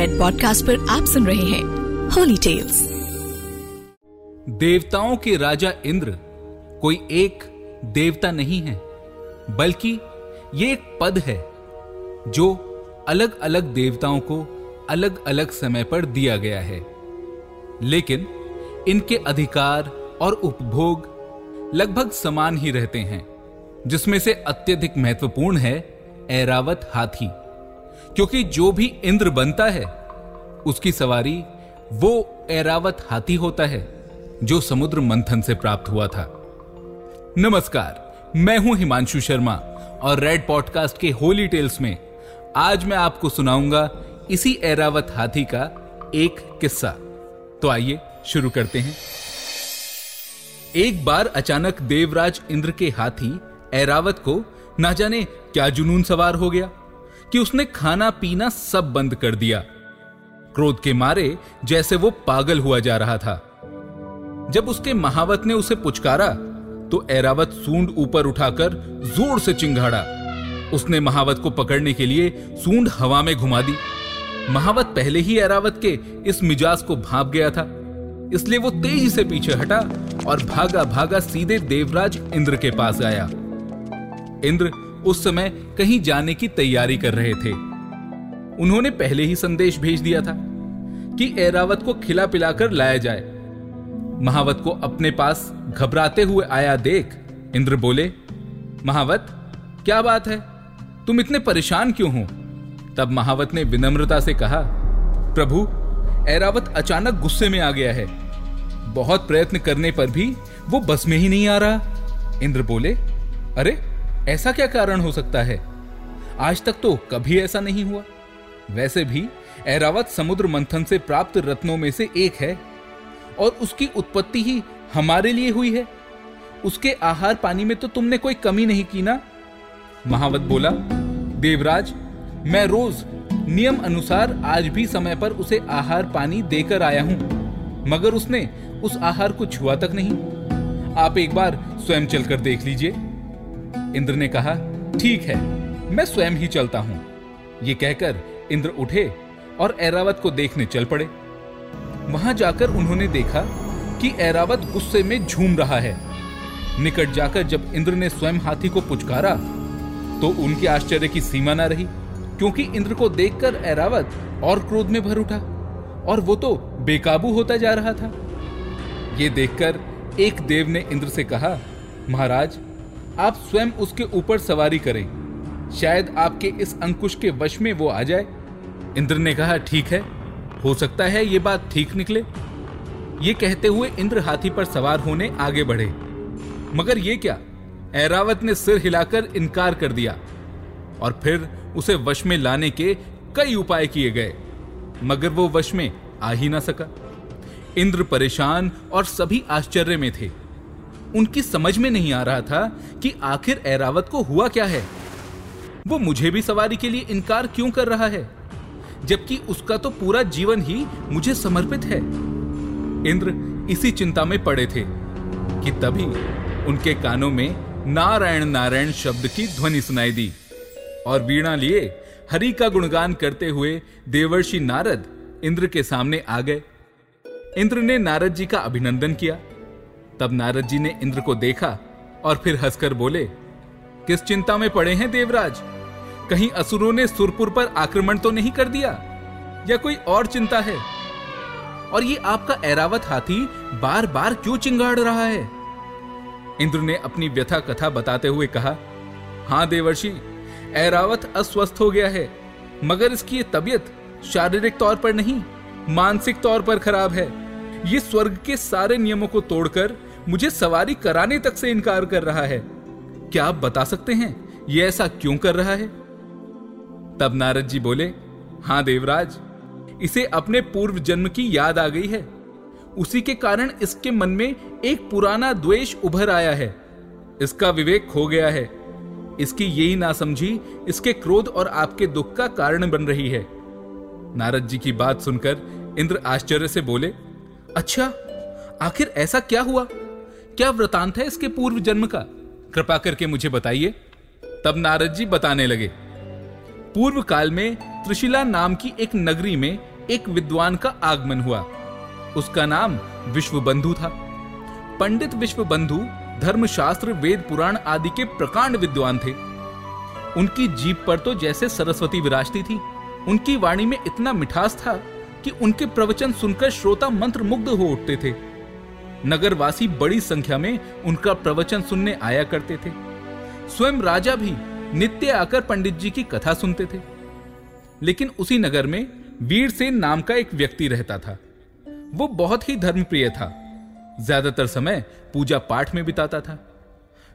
Red podcast पर आप सुन रहे हैं होली टेल्स देवताओं के राजा इंद्र, कोई एक देवता नहीं है, बल्कि ये एक पद है, जो अलग अलग देवताओं को अलग अलग समय पर दिया गया है। लेकिन इनके अधिकार और उपभोग लगभग समान ही रहते हैं, जिसमें से अत्यधिक महत्वपूर्ण है ऐरावत हाथी। क्योंकि जो भी इंद्र बनता है, उसकी सवारी वो एरावत हाथी होता है, जो समुद्र मंथन से प्राप्त हुआ था। नमस्कार, मैं हूँ हिमांशु शर्मा, और रेड पॉडकास्ट के होली टेल्स में आज मैं आपको सुनाऊँगा इसी एरावत हाथी का एक किस्सा। तो आइए, शुरू करते हैं। एक बार अचानक देवराज इंद्र के हाथी एरावत को ना जाने क्या जुनून सवार हो गया। कि उसने खाना पीना सब बंद कर दिया। क्रोध के मारे जैसे वो पागल हुआ जा रहा था। जब उसके महावत ने उसे पुचकारा तो ऐरावत सूंड ऊपर उठाकर ज़ोर से चिंगाड़ा। उसने महावत को पकड़ने के लिए सूंड हवा में घुमा दी। महावत पहले ही ऐरावत के इस मिजाज को भाप गया था। इसलिए वो तेज़ी से पीछे हटा और भागा भागा सीधे देवराज इंद्र के पास आया। इंद्र उस समय कहीं जाने की तैयारी कर रहे थे। उन्होंने पहले ही संदेश भेज दिया था कि एरावत को खिला पिलाकर लाया जाए। महावत को अपने पास घबराते हुए आया देख, इंद्र बोले, महावत, क्या बात है? तुम इतने परेशान क्यों हो? तब महावत ने विनम्रता से कहा, प्रभु, ऐरावत अचानक गुस्से में आ गया है। बहुत प्रयत्न करने पर भी वो बस में ही नहीं आ रहा। इंद्र बोले, अरे ऐसा क्या कारण हो सकता है? आज तक तो कभी ऐसा नहीं हुआ। वैसे भी, ऐरावत समुद्र मंथन से प्राप्त रत्नों में से एक है, और उसकी उत्पत्ति ही हमारे लिए हुई है। उसके आहार पानी में तो तुमने कोई कमी नहीं की ना? महावत बोला, देवराज, मैं रोज नियम अनुसार आज भी समय पर उसे आहार पानी देकर आया हूँ, मगर उसने उस आहार को छुआ तक नहीं। आप एक बार स्वयं चलकर देख लीजिए। इंद्र ने कहा, ठीक है, मैं स्वयं ही चलता हूँ। ये कहकर इंद्र उठे और ऐरावत को देखने चल पड़े। वहाँ जाकर उन्होंने देखा कि ऐरावत गुस्से में झूम रहा है। निकट जाकर जब इंद्र ने स्वयं हाथी को पुचकारा तो उनके आश्चर्य की सीमा ना रही, क्योंकि इंद्र को देखकर ऐरावत और क्रोध में भर उठा और वो तो बेकाबू होता जा रहा था। ये देखकर एक देव ने इंद्र से कहा, महाराज आप स्वयं उसके ऊपर सवारी करें। शायद आपके इस अंकुश के वश में वो आ जाए। इंद्र ने कहा, ठीक है। हो सकता है ये बात ठीक निकले। ये कहते हुए इंद्र हाथी पर सवार होने आगे बढ़े। मगर ये क्या? ऐरावत ने सिर हिलाकर इनकार कर दिया और फिर उसे वश में लाने के कई उपाय किए गए। मगर वो वश में आ ही ना सका। इंद्र परेशान और सभी आश्चर्य में थे। उनकी समझ में नहीं आ रहा था कि आखिर ऐरावत को हुआ क्या है। वो मुझे भी सवारी के लिए इनकार क्यों कर रहा है? जबकि उसका तो पूरा जीवन ही मुझे समर्पित है। इंद्र इसी चिंता में पड़े थे कि तभी उनके कानों में नारायण नारायण शब्द की ध्वनि सुनाई दी और वीणा लिए हरि का गुणगान करते हुए देवर्षि नारद इंद्र के सामने आ गए। इंद्र ने नारद जी का अभिनंदन किया। तब नारद जी ने इंद्र को देखा और फिर हंसकर बोले, किस चिंता में पड़े हैं देवराज? कहीं असुरों ने सुरपुर पर आक्रमण तो नहीं कर दिया? या कोई और चिंता है? और ये आपका ऐरावत हाथी बार बार क्यों चिंगाड़ रहा है? इंद्र ने अपनी व्यथा कथा बताते हुए कहा, हाँ देवर्षि, ऐरावत अस्वस्थ हो गया है, मगर इसकी ये तबीयत शारीरिक तौर पर नहीं, मानसिक तौर पर खराब है। ये स्वर्ग के सारे नियमों को तोड़कर मुझे सवारी कराने तक से इनकार कर रहा है। क्या आप बता सकते हैं यह ऐसा क्यों कर रहा है? तब नारद जी बोले, हाँ देवराज, इसे अपने पूर्व जन्म की याद आ गई है। उसी के कारण इसके मन में एक पुराना द्वेष उभर आया है। इसका विवेक खो गया है। इसकी यही ना समझी इसके क्रोध और आपके दुख का कारण बन रही है। नारद जी की बात सुनकर इंद्र आश्चर्य से बोले अच्छा आखिर ऐसा क्या हुआ? क्या वृतांत है इसके पूर्व जन्म का? कृपा करके मुझे बताइए। तब नारद जी बताने लगे। पूर्व काल में त्रिशिला नाम की एक नगरी में एक विद्वान का आगमन हुआ। उसका नाम विश्वबंधु था। पंडित विश्वबंधु धर्मशास्त्र, वेद, पुराण आदि के प्रकांड विद्वान थे। उनकी जीप पर तो जैसे सरस्वती विराजती थी, उनकी वाणी में इतना मिठास था कि उनके प्रवचन सुनकर श्रोता मंत्र मुग्ध हो उठते थे। नगरवासी बड़ी संख्या में उनका प्रवचन सुनने आया करते थे। स्वयं राजा भी नित्य आकर पंडित जी की कथा सुनते थे। लेकिन उसी नगर में वीरसेन नाम का एक व्यक्ति रहता था। वो बहुत ही धर्मप्रिय था। ज़्यादातर समय पूजा पाठ में बिताता था।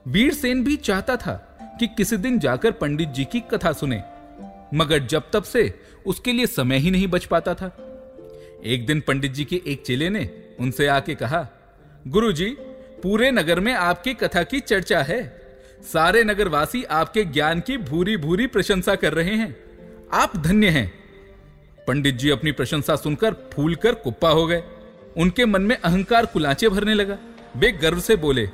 वीरसेन भी चाहता था कि किसी दिन जाकर पंडित जी की कथा सुने, मगर जब तब से उसके लिए समय ही नहीं बच पाता था। एक दिन पंडित जी के एक चेले ने उनसे आके कहा गुरुजी, पूरे नगर में आपकी कथा की चर्चा है। सारे नगरवासी आपके ज्ञान की भूरी भूरी प्रशंसा कर रहे हैं। आप धन्य हैं। पंडित जी अपनी प्रशंसा सुनकर फूल कर कुप्पा हो गए। उनके मन में अहंकार कुलाचे भरने लगा। वे गर्व से बोले,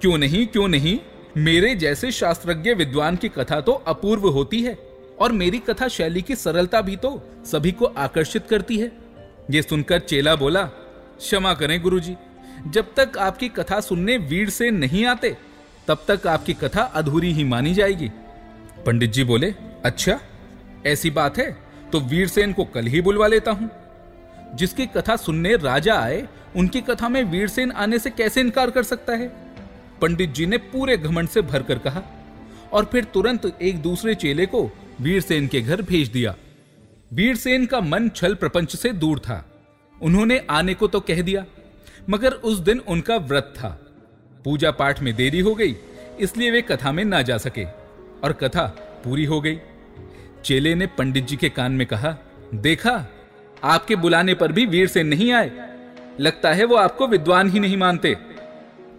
क्यों नहीं क्यों नहीं? मेरे जैसे शास्त्रज्ञ विद्वान की कथा तो अपूर्व होती है और मेरी कथा शैली की सरलता भी तो सभी को आकर्षित करती है। ये सुनकर चेला बोला, क्षमा करें गुरुजी जब तक आपकी कथा सुनने वीर से नहीं आते, तब तक आपकी कथा अधूरी ही मानी जाएगी। पंडित जी बोले अच्छा ऐसी बात है तो वीरसेन को कल ही बुलवा लेता हूँ। जिसकी कथा सुनने राजा आए, उनकी कथा में वीरसेन आने से कैसे इनकार कर सकता है? पंडित जी ने पूरे घमंड से भरकर कहा, और फिर तुरंत एक दूसरे चेले को वीरसेन के घर भेज दिया। वीरसेन का मन छल प्रपंच से दूर था। उन्होंने आने को तो कह दिया मगर उस दिन उनका व्रत था। पूजा पाठ में देरी हो गई, इसलिए वे कथा में ना जा सके, और कथा पूरी हो गई। चेले ने पंडित जी के कान में कहा, देखा, आपके बुलाने पर भी वीर से नहीं आए। लगता है वो आपको विद्वान ही नहीं मानते।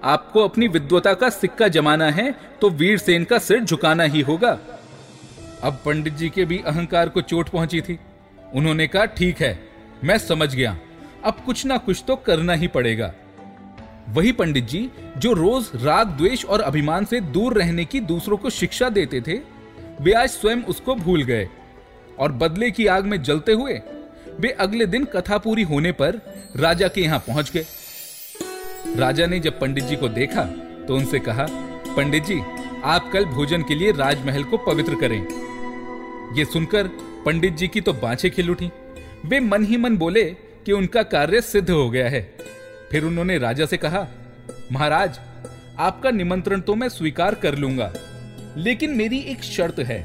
आपको अपनी विद्वता का सिक्का जमाना है तो वीर सेन का सिर झुकाना ही होगा। अब पंडित जी के भी अहंकार को चोट पहुँची थी। उन्होंने कहा, ठीक है, मैं समझ गया। अब कुछ ना कुछ तो करना ही पड़ेगा। वही पंडित जी, जो रोज राग, द्वेष और अभिमान से दूर रहने की दूसरों को शिक्षा देते थे, वे आज स्वयं उसको भूल गए। और बदले की आग में जलते हुए, वे अगले दिन कथा पूरी होने पर राजा के यहाँ पहुँच गए। राजा ने जब पंडित जी को देखा तो उनसे कहा, पंडित जी, आप कल भोजन के लिए राजमहल को पवित्र करें। यह सुनकर पंडित जी की तो बाछे खिल उठी। वे मन ही मन बोले कि उनका कार्य सिद्ध हो गया है। फिर उन्होंने राजा से कहा, महाराज, आपका निमंत्रण तो मैं स्वीकार कर लूँगा, लेकिन मेरी एक शर्त है।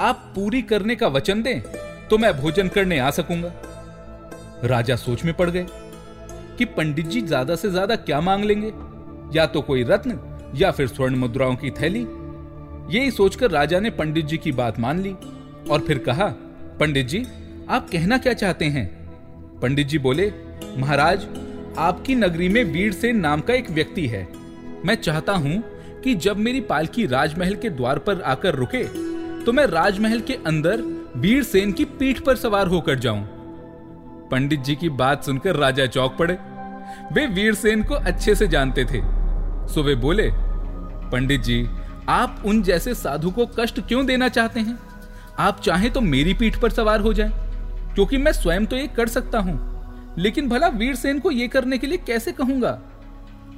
आप पूरी करने का वचन दें तो मैं भोजन करने आ सकूँगा। राजा सोच में पड़ गए कि पंडित जी ज़्यादा से ज़्यादा क्या मांग लेंगे? या तो कोई रत्न, या फिर स्वर्ण मुद्राओं की थैली? यही सोचकर राजा ने पंडित जी की बात मान ली और फिर कहा, पंडित जी, आप कहना क्या चाहते हैं? पंडित जी बोले महाराज आपकी नगरी में वीर सेन नाम का एक व्यक्ति है। मैं चाहता हूँ कि जब मेरी पालकी राजमहल के द्वार पर आकर रुके तो मैं राजमहल के अंदर वीर सेन की पीठ पर सवार होकर जाऊँ। पंडित जी की बात सुनकर राजा चौक पड़े। वे वीर सेन को अच्छे से जानते थे। सो वे बोले पंडित जी आप उन जैसे साधु को कष्ट क्यों देना चाहते हैं? आप चाहें तो मेरी पीठ पर सवार हो जाएँ, क्योंकि मैं स्वयं तो ये कर सकता हूँ, लेकिन भला वीर सेन को ये करने के लिए कैसे कहूँगा?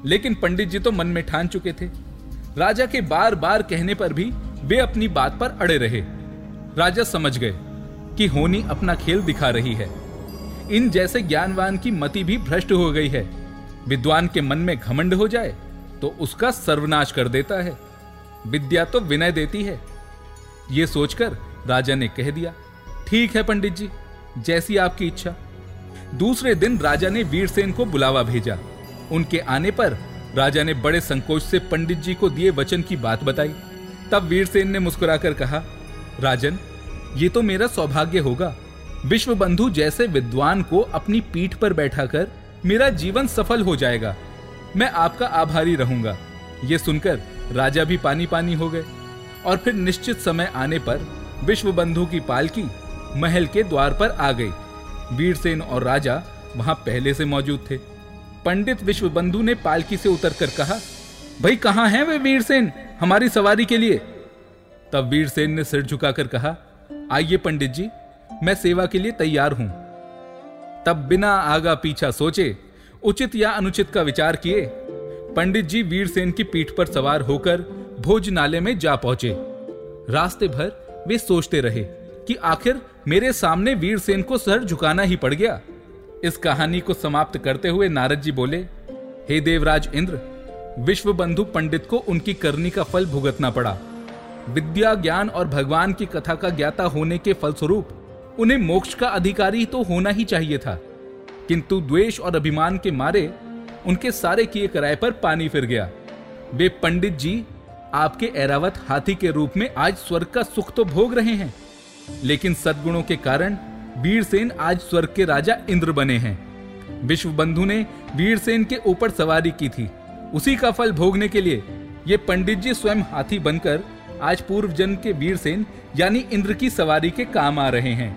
लेकिन पंडित जी तो मन में ठान चुके थे। राजा के बार बार कहने पर भी वे अपनी बात पर अड़े रहे। राजा समझ गए कि होनी अपना खेल दिखा रही है। इन जैसे ज्ञानवान की मति भी भ्रष्ट हो गई है। विद्वान के मन में घमंड हो जाए तो उसका सर्वनाश कर देता है। विद्या तो विनय देती है। यह सोचकर राजा ने कह दिया, ठीक है पंडित जी जैसी आपकी इच्छा। दूसरे दिन राजा ने वीरसेन को बुलावा भेजा। उनके आने पर राजा ने बड़े संकोच से पंडित जी को दिए वचन की बात बताई। तब वीरसेन ने मुस्कुराकर कहा, राजन, ये तो मेरा सौभाग्य होगा। विश्व बंधु जैसे विद्वान को अपनी पीठ पर बैठाकर मेरा जीवन सफल हो जाएगा। मैं आपका आभारी रहूँगा। ये सुनकर राजा भी पानी पानी हो गए और फिर निश्चित समय आने पर विश्व बंधु की पालकी महल के द्वार पर आ गई वीरसेन और राजा वहाँ पहले से मौजूद थे। पंडित विश्व बंधु ने पालकी से उतरकर कहा, भाई, कहाँ हैं वे वीरसेन हमारी सवारी के लिए? तब वीरसेन ने सिर झुकाकर कहा, आइए पंडित जी, मैं सेवा के लिए तैयार हूँ। तब बिना आगा पीछा सोचे, उचित या अनुचित का विचार किए, पंडित जी वीरसेन की पीठ पर सवार होकर भोजनालय में जा पहुँचे। रास्ते भर वे सोचते रहे कि आखिर मेरे सामने वीरसेन को सर झुकाना ही पड़ गया। इस कहानी को समाप्त करते हुए नारद जी बोले, हे देवराज इंद्र विश्व बंधु पंडित को उनकी करनी का फल भुगतना पड़ा। विद्या, ज्ञान और भगवान की कथा का ज्ञाता होने के फलस्वरूप उन्हें मोक्ष का अधिकारी तो होना ही चाहिए था। किंतु द्वेष और अभिमान के मारे उनके सारे किए कराए पर पानी फिर गया। वे पंडित जी, आपके एरावत हाथी के रूप में आज स्वर्ग का सुख तो भोग रहे हैं। लेकिन सद्गुणों के कारण वीरसेन आज स्वर्ग के राजा इंद्र बने हैं। विश्व बंधु ने वीरसेन के ऊपर सवारी की थी। उसी का फल भोगने के लिए ये पंडित जी स्वयं हाथी बनकर आज पूर्व जन्म के वीरसेन, यानी इंद्र की सवारी के काम आ रहे हैं।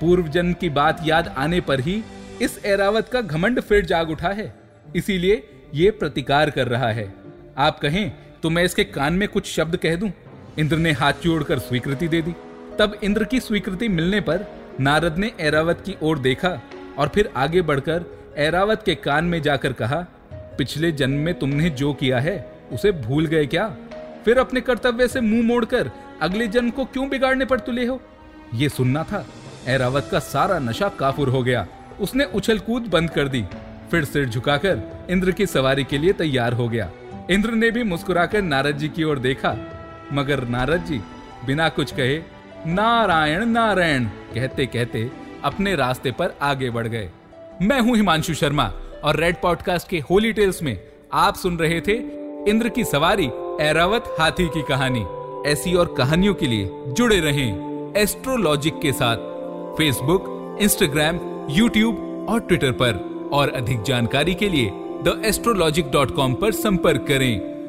पूर्व जन्म की बात याद आने पर ही इस एरावत का घमंड फिर जाग उठा है। इसीलिए ये प्रतिकार कर रहा है। आप कहें तो मैं इसके कान में कुछ शब्द कह दूँ? इंद्र ने हाथ जोड़कर स्वीकृति दे दी। तब इंद्र की स्वीकृति मिलने पर नारद ने एरावत की ओर देखा और फिर आगे बढ़कर एरावत के कान में जाकर कहा, पिछले जन्म में तुमने जो किया है, उसे भूल गए क्या? फिर अपने कर्तव्य से मुँह मोड़कर अगले जन्म को क्यों बिगाड़ने पर तुले हो? ये सुनना था। एरावत का सारा नशा काफुर हो गया। उसने उछल कूद बंद कर दी। फिर सिर झुकाकर इंद्र की सवारी के लिए तैयार हो गया। इंद्र ने भी मुस्कुराकर नारद जी की ओर देखा। मगर नारद जी, बिना कुछ कहे नारायण नारायण, कहते कहते अपने रास्ते पर आगे बढ़ गए। मैं हूँ हिमांशु शर्मा और रेड पॉडकास्ट के होली टेल्स में आप सुन रहे थे इंद्र की सवारी एरावत हाथी की कहानी। ऐसी और कहानियों के लिए जुड़े रहें एस्ट्रोलॉजिक के साथ फेसबुक इंस्टाग्राम यूट्यूब और ट्विटर पर। और अधिक जानकारी के लिए द एस्ट्रोलॉजिक डॉट कॉम पर संपर्क करें।